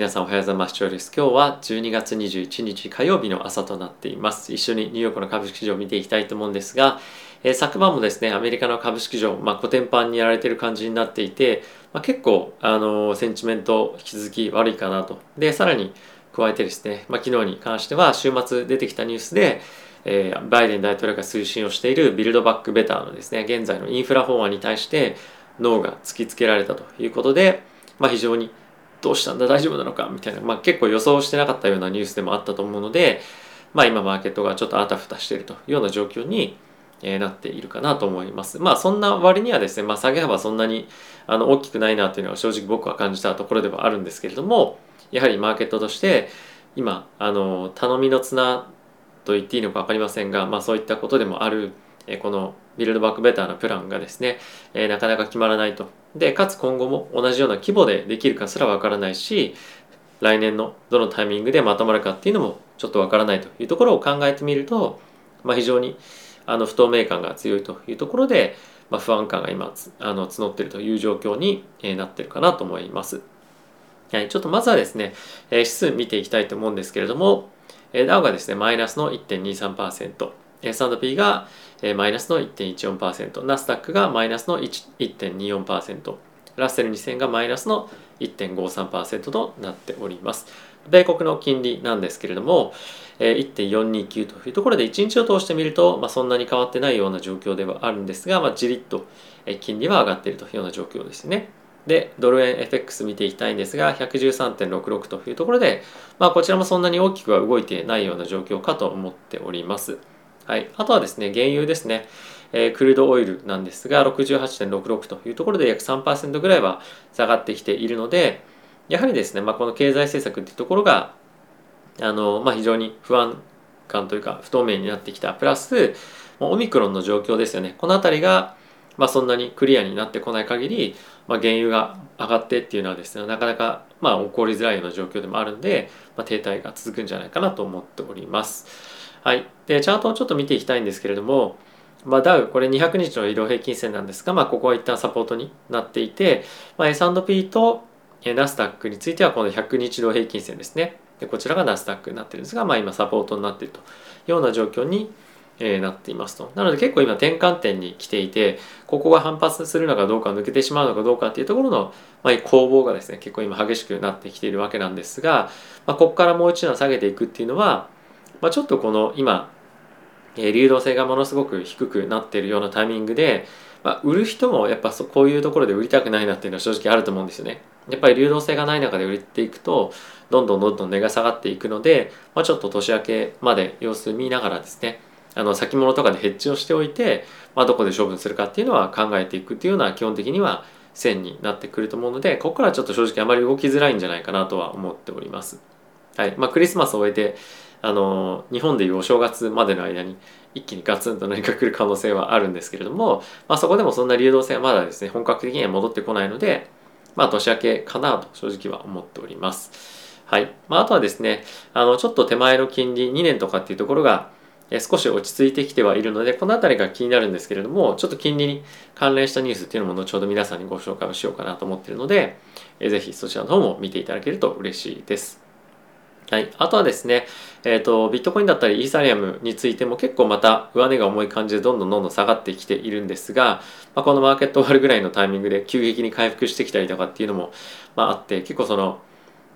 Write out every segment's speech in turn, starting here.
皆さんおはようございます。今日は12月21日火曜日の朝となっています。一緒にニューヨークの株式市場を見ていきたいと思うんですが、えー、昨晩もですね、アメリカの株式市場、まあ、コテンパンにやられている感じになっていて、まあ、結構、あのー、センチメント引き続き悪いかなと。で、さらに加えてですね、まあ、昨日に関しては週末出てきたニュースで、えー、バイデン大統領が推進をしているビルドバックベターのですね、現在のインフラ法案に対して脳が突きつけられたということで、まあ、非常にどうしたんだ大丈夫なのかみたいな、まあ、結構予想してなかったようなニュースでもあったと思うので、まあ、今マーケットがちょっとあたふたしているというような状況になっているかなと思います。まあそんな割にはですね、まあ、下げ幅そんなにあの大きくないなというのは正直僕は感じたところではあるんですけれどもやはりマーケットとして今あの頼みの綱と言っていいのか分かりませんが、まあ、そういったことでもあるこのビルドバックベターなプランがですね、えなかなか決まらないと。で、かつ今後も同じような規模でできるかすらわからないし、来年のどのタイミングでまとまるかっていうのもちょっとわからないというところを考えてみると、まあ、非常にあの不透明感が強いというところで、まあ、不安感が今あの募っているという状況になっているかなと思います。はい、ちょっとまずはですね、え指数見ていきたいと思うんですけれども、ダウがですね、マイナスの1.23%、S&P がマイナスの1.14%、ナスダックがマイナスの1.24%、ラッセル2000がマイナスの1.53%となっております。米国の金利なんですけれども、1.429というところで1日を通してみると、まあ、そんなに変わってないような状況ではあるんですが、まあ、じりっと金利は上がっているというような状況ですね。で、ドル円 FX 見ていきたいんですが、113.66というところで、まあ、こちらもそんなに大きくは動いてないような状況かと思っております。はい、あとはですね、原油ですね、えー、クルードオイルなんですが、68.66というところで約3%ぐらいは下がってきているので、やはりですね、まあ、この経済政策っていうところが、あのまあ、非常に不安感というか不透明になってきた。プラス、オミクロンの状況ですよね。この辺りが、まあ、そんなにクリアになってこない限り、まあ、原油が上がってっていうのはですねなかなかまあ起こりづらいような状況でもあるんで、まあ、停滞が続くんじゃないかなと思っております。はい。で、チャートをちょっと見ていきたいんですけれども、まあ、ダウ、これ200日の移動平均線なんですが、まあ、ここは一旦サポートになっていて、まあ、S&P とナスダックについてはこの100日移動平均線ですね。でこちらがナスダックになってるんですが、まあ、今サポートになっているというような状況に、え、なっていますと。なので結構今転換点に来ていて、ここが反発するのかどうか抜けてしまうのかどうかっていうところの、まあ、攻防がですね、結構今激しくなってきているわけなんですが、まあ、ここからもう一段下げていくっていうのは、まあ、ちょっとこの今、え、流動性がものすごく低くなっているようなタイミングで、まあ、売る人もやっぱそこういうところで売りたくないなっていうのは正直あると思うんですよね。やっぱり流動性がない中で売っていくとどんどんどんどん値が下がっていくので、まあ、ちょっと年明けまで様子見ながらですねあの先物とかでヘッジをしておいて、まあ、どこで処分するかっていうのは考えていくっていうのは基本的には線になってくると思うのでここからちょっと正直あまり動きづらいんじゃないかなとは思っております。はいまあ、クリスマスを終えてあの日本でいうお正月までの間に一気にガツンと何か来る可能性はあるんですけれども、まあ、そこでもそんな流動性はまだですね本格的には戻ってこないので、まあ、年明けかなと正直は思っております。はい。まあ、あとはですね、あの、ちょっと手前の金利2年とかっていうところが、少し落ち着いてきてはいるので、この辺りが気になるんですけれども、ちょっと金利に関連したニュースっていうのも後ほど皆さんにご紹介をしようかなと思っているので、ぜひそちらの方も見ていただけると嬉しいです。はい、あとはですね、えーと、ビットコインだったりイーサリアムについても結構また上値が重い感じでどんどんどんどん下がってきているんですが、まあ、このマーケット終わるぐらいのタイミングで急激に回復してきたりとかっていうのも、まあ、あって結構その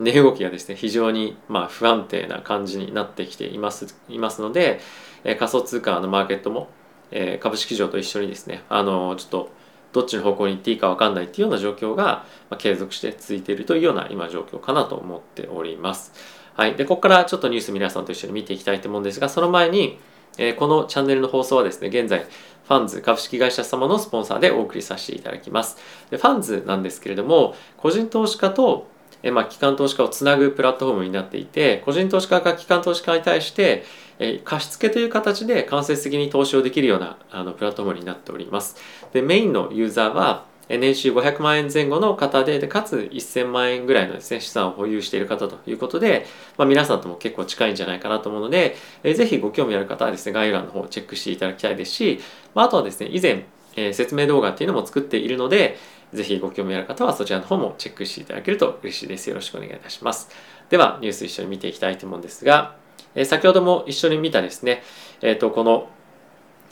値動きがですね非常にま不安定な感じになってきていますいますので、え、仮想通貨のマーケットも、え、株式市場と一緒にですねあのちょっとどっちの方向に行っていいか分かんないっていうような状況が、ま、継続して続いているというような今状況かなと思っております。はい。で、ここからちょっとニュース皆さんと一緒に見ていきたいと思うんですが、その前に、えー、このチャンネルの放送はですね、現在、ファンズ株式会社様のスポンサーでお送りさせていただきます。でファンズなんですけれども、個人投資家と、えー、まあ、機関投資家をつなぐプラットフォームになっていて、個人投資家が機関投資家に対して、えー、貸付という形で間接的に投資をできるようなあのプラットフォームになっております。で、メインのユーザーは、年収500万円前後の方でかつ1000万円ぐらいのですね資産を保有している方ということで、まあ、皆さんとも結構近いんじゃないかなと思うので、えー、ぜひご興味ある方はですね概要欄の方をチェックしていただきたいですし、まあ、あとはですね以前、えー、説明動画っていうのも作っているのでぜひご興味ある方はそちらの方もチェックしていただけると嬉しいです。よろしくお願いいたします。では、ニュース一緒に見ていきたいと思うんですが、え先ほども一緒に見たですね、えっ、と、この、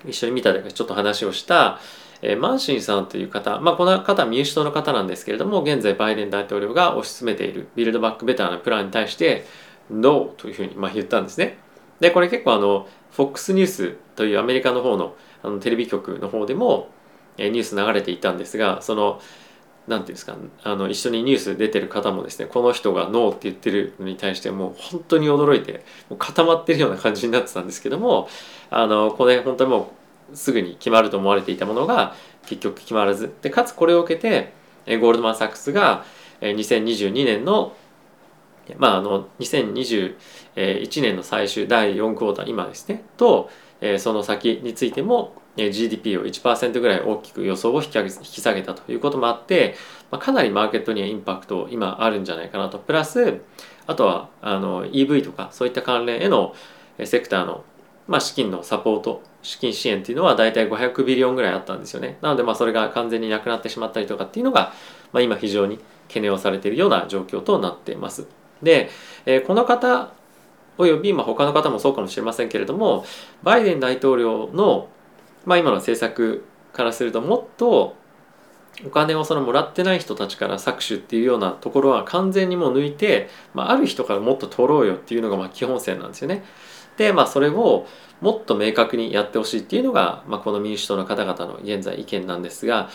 一緒に見たでちょっと話をした、えー、マンシンさんという方、まあ、この方は民主党の方なんですけれども、現在バイデン大統領が推し進めているビルドバックベターなプランに対して、ノーというふうにまあ言ったんですね。で、これ結構あの、FOX ニュースというアメリカの方のあのテレビ局の方でも、えニュース流れていたんですが、その、なんていうんですかあの一緒にニュース出てる方もですねこの人がノーって言ってるのに対してもう本当に驚いてもう固まってるような感じになってたんですけどもあのこれ本当にもうすぐに決まると思われていたものが結局決まらず。でかつこれを受けてゴールドマン・サックスが2022年のまああの2021年の最終第4クォーター今ですねとその先についても GDP を1%ぐらい大きく予想を引き上げ引き下げたということもあって、まあ、かなりマーケットにはインパクト今あるんじゃないかなと。プラスあとはあの EV とかそういった関連へのセクターの、まあ、資金のサポート資金支援っていうのは大体500ビリオンぐらいあったんですよねなのでまあそれが完全になくなってしまったりとかっていうのが、まあ、今非常に懸念をされているような状況となっていますで、えー、この方およびまあ他の方もそうかもしれませんけれどもバイデン大統領のまあ、今の政策からするともっとお金をそのもらってない人たちから搾取っていうようなところは完全にもう抜いて、まあ、ある人からもっと取ろうよっていうのがまあ基本線なんですよね。でまあそれをもっと明確にやってほしいっていうのが、まあ、この民主党の方々の現在意見なんですが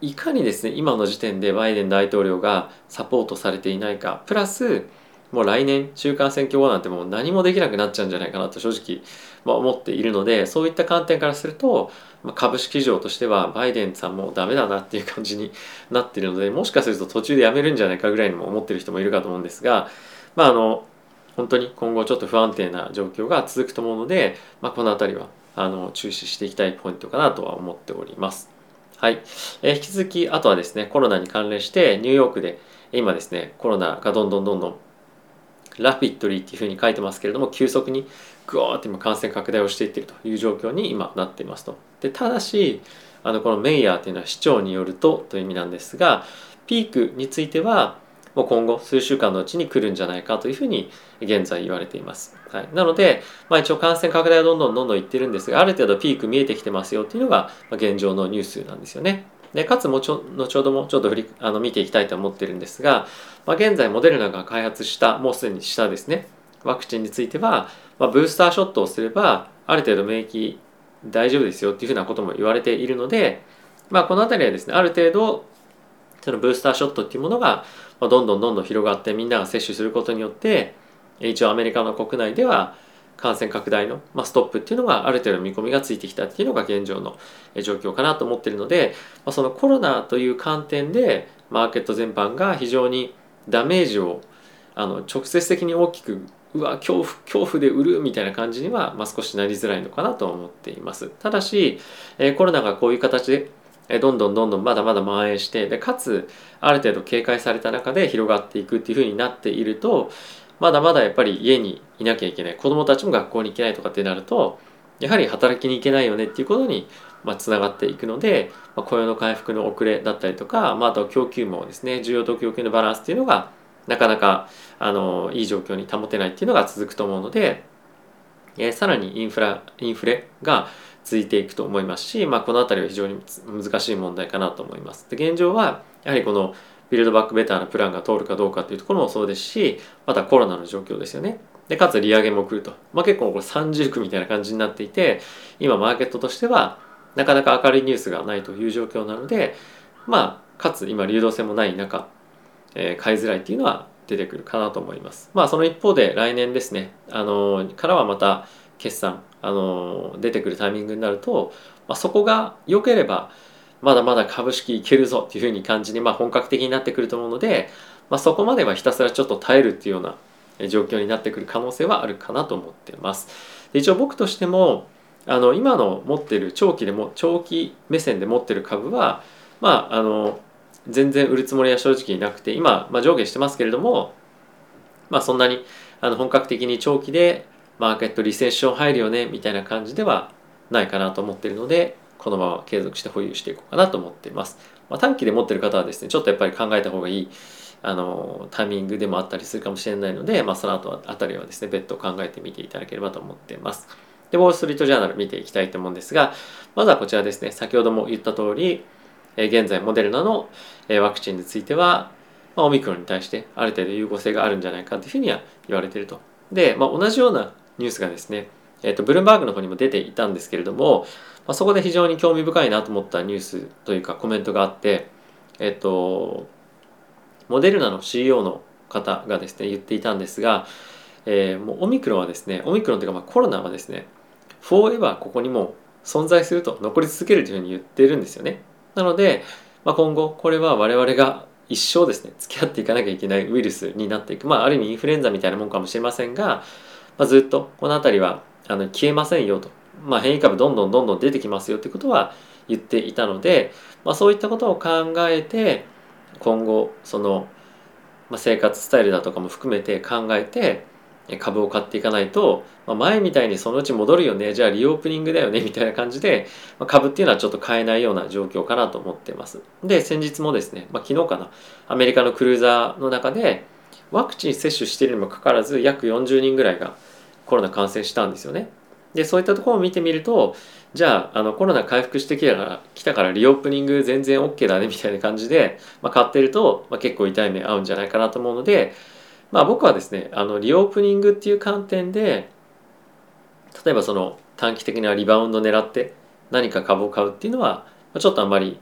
いかにですね今の時点でバイデン大統領がサポートされていないかプラスもう来年中間選挙後なんてもう何もできなくなっちゃうんじゃないかなと正直、まあ、思っているのでそういった観点からすると、まあ、株式市場としてはバイデンさんもうダメだなっていう感じになっているのでもしかすると途中でやめるんじゃないかぐらいにも思ってる人もいるかと思うんですがまああの本当に今後ちょっと不安定な状況が続くと思うので、まあ、この辺りはあの注視していきたいポイントかなとは思っております。はい、えー、引き続きあとはですねコロナに関連してニューヨークで今ですねコロナがどんどんどんどんラピッドリーっていうふうに書いてますけれども急速にグワーって今感染拡大をしていっているという状況に今なっていますと。でただしあのこのメイヤーっていうのは市長によるとという意味なんですがピークについてはもう今後数週間のうちに来るんじゃないかというふうに現在言われています。はい、なので、まあ、一応感染拡大はどんどんどんどんいってるんですがある程度ピーク見えてきてますよっていうのが現状のニュースなんですよね。でかつもちょ後ほどもちょっと振りあの見ていきたいと思ってるんですが、まあ、現在モデルナが開発したもうすでにしたですねワクチンについては、まあ、ブースターショットをすればある程度免疫大丈夫ですよっていうふうなことも言われているので、まあ、この辺りはですねある程度そのブースターショットっていうものがまどんどんどんどん広がってみんなが接種することによって一応アメリカの国内では感染拡大の、まあ、ストップっていうのがある程度見込みがついてきたっていうのが現状の状況かなと思ってるので、まあ、そのコロナという観点でマーケット全般が非常にダメージをあの直接的に大きくうわ恐怖恐怖で売るみたいな感じには、まあ、少しなりづらいのかなと思っています。ただし、えー、コロナがこういう形でどんどんどんどんまだまだ蔓延してでかつある程度警戒された中で広がっていくっていうふうになっているとまだまだやっぱり家にいなきゃいけない子どもたちも学校に行けないとかってなるとやはり働きに行けないよねっていうことにまあ、つながっていくので、まあ、雇用の回復の遅れだったりとか、まあ、あと供給網ですね需要と供給のバランスっていうのがなかなかあのいい状況に保てないっていうのが続くと思うので、えー、さらにインフラインフレが続いていくと思いますし、まあ、この辺りは非常に難しい問題かなと思います。で現状はやはりこのビルドバックベターなプランが通るかどうかっていうところもそうですしまたコロナの状況ですよね。でかつ利上げも来ると、まあ、結構これ三重苦みたいな感じになっていて今マーケットとしてはなかなか明るいニュースがないという状況なのでまあかつ今流動性もない中、えー、買いづらいっていうのは出てくるかなと思います。まあその一方で来年ですねあのからはまた決算あの出てくるタイミングになると、まあ、そこが良ければまだまだ株式いけるぞっていうふうに感じに、まあ、本格的になってくると思うので、まあ、そこまではひたすらちょっと耐えるっていうような状況になってくる可能性はあるかなと思ってます。で一応僕としてもあの今の持ってる長期でも長期目線で持ってる株はまああの全然売るつもりは正直なくて今、まあ、上下してますけれどもまあそんなにあの本格的に長期でマーケットリセッション入るよねみたいな感じではないかなと思ってるのでこのまま継続して保有していこうかなと思っています。まあ、短期で持ってる方はですねちょっとやっぱり考えた方がいいあのタイミングでもあったりするかもしれないので、まあ、その後あたりはですね別途考えてみていただければと思っています。で、ウォール・ストリート・ジャーナル見ていきたいと思うんですが、まずはこちらですね、先ほども言った通り、現在モデルナのワクチンについては、オミクロンに対してある程度融合性があるんじゃないかというふうには言われていると。で、まあ、同じようなニュースがですね、えーと、ブルームバーグの方にも出ていたんですけれども、まあ、そこで非常に興味深いなと思ったニュースというかコメントがあって、えっ、と、モデルナの CEO の方がですね言っていたんですが、えー、もうオミクロンはですねオミクロンというかまあコロナはですねフォーエバーここにも存在すると残り続けるというふうに言ってるんですよね。なので、まあ、今後これは我々が一生ですね付き合っていかなきゃいけないウイルスになっていく。まあある意味インフルエンザみたいなもんかもしれませんが、まあ、ずっとこの辺りはあの消えませんよと、まあ、変異株どんどんどんどん出てきますよということは言っていたので、まあ、そういったことを考えて今後その、ま、生活スタイルだとかも含めて考えて株を買っていかないと、まあ、前みたいにそのうち戻るよね。じゃあリオープニングだよね。みたいな感じで、まあ、株っていうのはちょっと買えないような状況かなと思ってます。で先日もですね、まあ、昨日かな。アメリカのクルーザーの中でワクチン接種しているにもかかわらず約40人ぐらいがコロナ感染したんですよねでそういったところを見てみるとじゃああのコロナ回復してきたから来たからリオープニング全然 OK だねみたいな感じで、まあ、買ってると、まあ、結構痛い目合うんじゃないかなと思うのでまあ僕はですねあのリオープニングっていう観点で例えばその短期的なリバウンド狙って何か株を買うっていうのはちょっとあんまり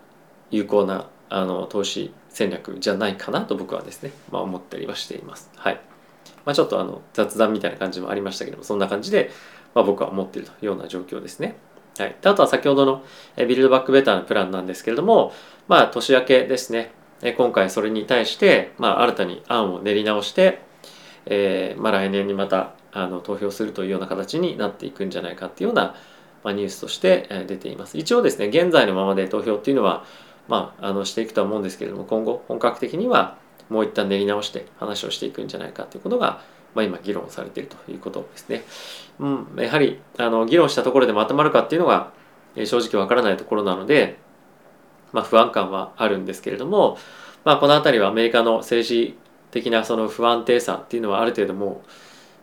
有効なあの投資戦略じゃないかなと僕はですね、まあ、思ったりはしています。はいまあ、ちょっとあの雑談みたいな感じもありましたけどもそんな感じで、まあ、僕は思っているというような状況ですね。はい、であとは先ほどのビルドバックベターのプランなんですけれども、まあ、年明けですね。今回それに対して、まあ、新たに案を練り直して、えーまあ、来年にまたあの投票するというような形になっていくんじゃないかっていうような、ま、ニュースとして出ています。一応ですね現在のままで投票っていうのは、まあ、あのしていくとは思うんですけれども今後本格的にはもう一旦練り直して話をしていくんじゃないかということが、まあ、今議論されているということですね、うん、やはりあの議論したところでまとまるかっていうのが正直わからないところなのでまあ、不安感はあるんですけれども、まあ、この辺りはアメリカの政治的なその不安定さっていうのはある程度もう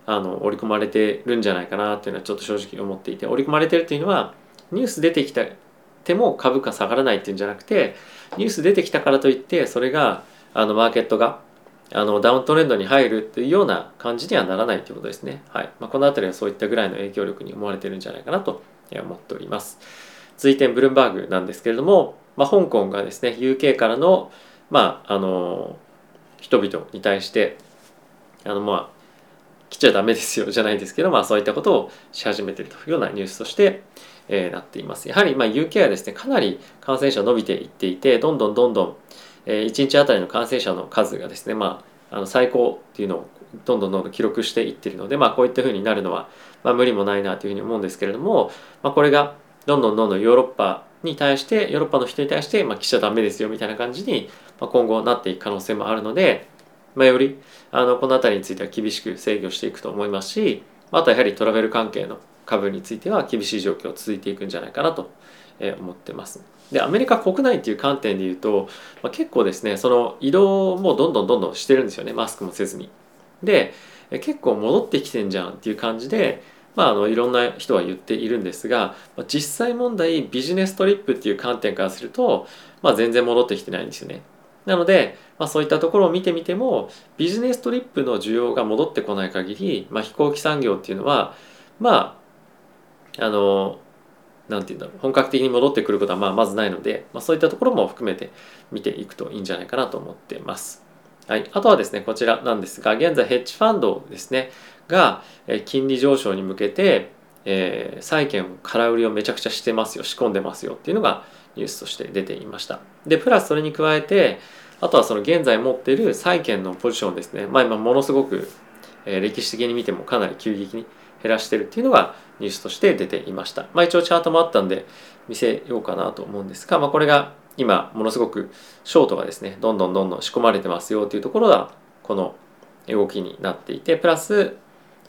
あの織り込まれてるんじゃないかなっていうのはちょっと正直思っていて織り込まれてるっていうのはニュース出てきても株価下がらないっていうんじゃなくてニュース出てきたからといってそれがあのマーケットがあのダウントレンドに入るっていうような感じにはならないということですね。はいまあ、この辺りはそういったぐらいの影響力に思われてるんじゃないかなと思っております。続いてブルームバーグなんですけれども、まあ、香港がですね UK からの,、まあ、あの人々に対してあのまあ来ちゃダメですよじゃないですけど、まあ、そういったことをし始めているというようなニュースとして、えー、なっていますやはりまあ UK はですねかなり感染者伸びていっていてどんどんどんどん、えー、1日あたりの感染者の数がですね、まあ、あの最高っていうのをどんどんどんどん記録していってるので、まあ、こういったふうになるのは、まあ、無理もないなというふうに思うんですけれども、まあ、これがどんどんどんどんヨーロッパに対してヨーロッパの人に対して、まあ、来ちゃダメですよみたいな感じに、まあ、今後なっていく可能性もあるので、まあ、よりあのこの辺りについては厳しく制御していくと思いますしあとはやはりトラベル関係の株については厳しい状況続いていくんじゃないかなと思ってます。でアメリカ国内っていう観点で言うと、まあ、結構ですねその移動もどんどんどんどんしてるんですよねマスクもせずに。で結構戻ってきてんじゃんっていう感じでまあ、あのいろんな人は言っているんですが実際問題ビジネストリップっていう観点からすると、まあ、全然戻ってきてないんですよね。なので、まあ、そういったところを見てみてもビジネストリップの需要が戻ってこない限り、まあ、飛行機産業っていうのはまああのなんて言うんだろう。本格的に戻ってくることはまあまずないので、まあ、そういったところも含めて見ていくといいんじゃないかなと思ってます。はい、あとはですねこちらなんですが現在ヘッジファンドですねが金利上昇に向けて、えー、債券を空売りをめちゃくちゃしてますよ仕込んでますよっていうのがニュースとして出ていました。でプラスそれに加えてあとはその現在持っている債券のポジションですね。まあ今ものすごく、えー、歴史的に見てもかなり急激に減らしてるっていうのがニュースとして出ていました。まあ一応チャートもあったんで見せようかなと思うんですが、まあ、これが今ものすごくショートがですねどんどんどんどん仕込まれてますよっていうところがこの動きになっていてプラス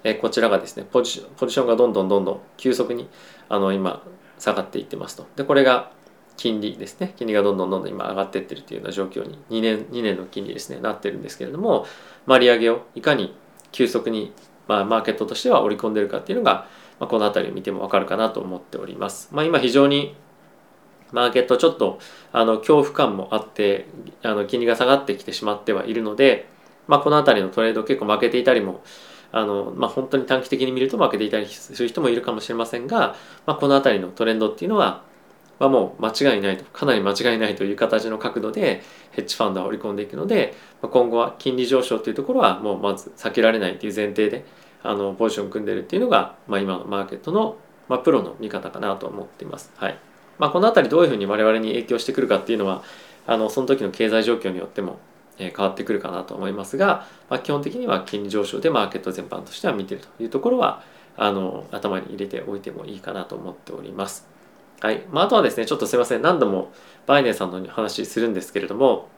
えこちらがですねポジポジションがどんどんどんどん急速にあの今下がっていってますと。でこれが金利ですね。金利がどんどんどんどん今上がっていってるというような状況に2年 ,2 年の金利ですねなってるんですけれども、まあ、利上げをいかに急速に、まあ、マーケットとしては織り込んでるかっていうのが、まあ、この辺りを見ても分かるかなと思っております。まあ、今非常にマーケットちょっとあの恐怖感もあってあの金利が下がってきてしまってはいるので、まあ、この辺りのトレード結構負けていたりもあの、まあ、本当に短期的に見ると負けていたりする人もいるかもしれませんが、まあ、この辺りのトレンドっていうのははもう間違いないとかなり間違いないという形の角度でヘッジファンドは織り込んでいくので今後は金利上昇というところはもうまず避けられないという前提であのポジションを組んでるっていうのが、まあ、今のマーケットの、まあ、プロの見方かなと思っています。はいまあ、この辺りどういうふうに我々に影響してくるかっていうのはあのその時の経済状況によっても変わってくるかなと思いますが、まあ、基本的には金利上昇でマーケット全般としては見てるというところはあの頭に入れておいてもいいかなと思っております。はい。まあ、あとはですねちょっとすいません。何度もバイデンさんの話するんですけれども、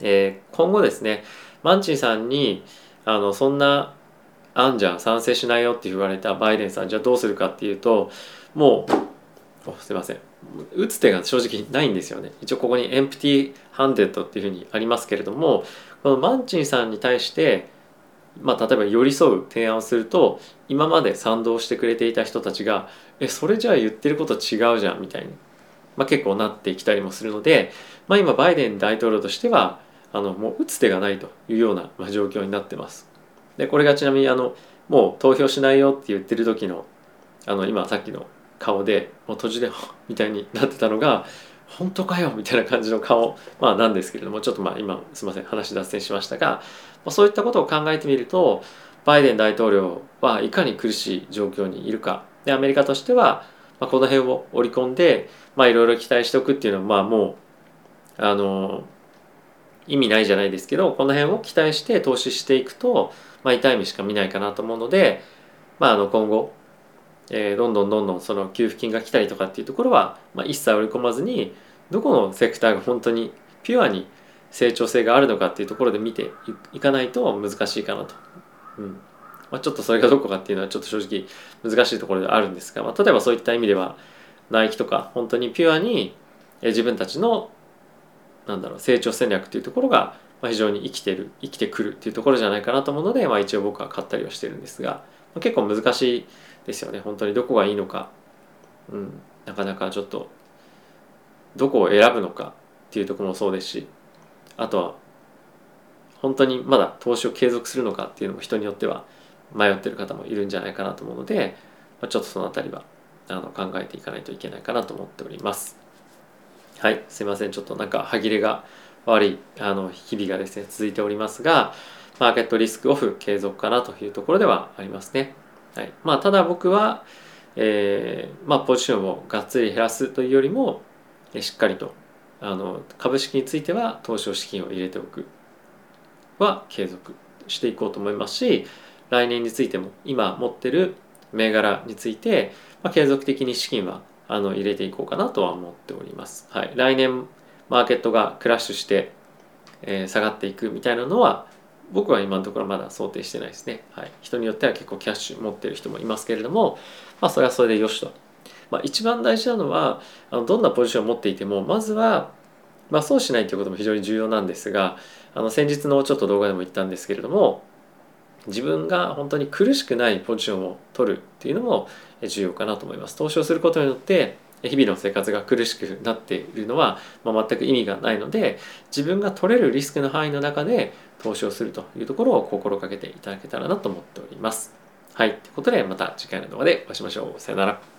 えー、今後ですねマンチンさんにあのそんな案じゃ賛成しないよって言われたバイデンさんじゃあどうするかっていうともうすいません。打つ手が正直ないんですよね。一応ここにエンプティーハンデッドっていうふうにありますけれどもこのマンチンさんに対してまあ、例えば寄り添う提案をすると今まで賛同してくれていた人たちが「えそれじゃあ言ってること違うじゃん」みたいに、まあ、結構なってきたりもするので、まあ、今バイデン大統領としてはあのもう打つ手がないというような、ま、状況になってます。でこれがちなみにあのもう投票しないよって言ってる時のあの今さっきの顔でもう閉じで みたいになってたのが本当かよみたいな感じの顔、まあ、なんですけれどもちょっとまあ今すいません話脱線しましたが、まあ、そういったことを考えてみるとバイデン大統領はいかに苦しい状況にいるか。でアメリカとしては、まあ、この辺を織り込んでいろいろ期待しておくっていうのはまあもうあの意味ないじゃないですけどこの辺を期待して投資していくと、まあ、痛い目しか見ないかなと思うので、まあ、あの今後えー、どんどんどんどんその給付金が来たりとかっていうところは、まあ、一切織り込まずにどこのセクターが本当にピュアに成長性があるのかっていうところで見ていかないと難しいかなと。うんまあ、ちょっとそれがどこかっていうのはちょっと正直難しいところではあるんですが、まあ、例えばそういった意味ではナイキとか本当にピュアに自分たちのなんだろう成長戦略っていうところが非常に生きてる生きてくるっていうところじゃないかなと思うので、まあ、一応僕は買ったりはしてるんですが、結構難しいですよね。本当にどこがいいのか、うん、なかなかちょっとどこを選ぶのかっていうところもそうですしあとは本当にまだ投資を継続するのかっていうのも人によっては迷ってる方もいるんじゃないかなと思うので、まあ、ちょっとその辺りはあの考えていかないといけないかなと思っております。はい。すいません。ちょっとなんか歯切れが悪いあの日々がですね続いておりますがマーケットリスクオフ継続かなというところではありますね。はいまあ、ただ僕は、えーまあ、ポジションをがっつり減らすというよりもしっかりとあの株式については投資を資金を入れておくは継続していこうと思いますし来年についても今持ってる銘柄について、まあ、継続的に資金はあの入れていこうかなとは思っております。はい、来年マーケットがクラッシュして、えー、下がっていくみたいなのは僕は今のところまだ想定してないですね、はい、人によっては結構キャッシュ持ってる人もいますけれどもまあそれはそれでよしと、まあ、一番大事なのはあのどんなポジションを持っていてもまずはまあそうしないということも非常に重要なんですがあの先日のちょっと動画でも言ったんですけれども自分が本当に苦しくないポジションを取るっていうのも重要かなと思います。投資をすることによって日々の生活が苦しくなっているのは、まあ、全く意味がないので自分が取れるリスクの範囲の中で投資をするというところを心がけていただけたらなと思っております。はい。ということでまた次回の動画でお会いしましょう。さよなら。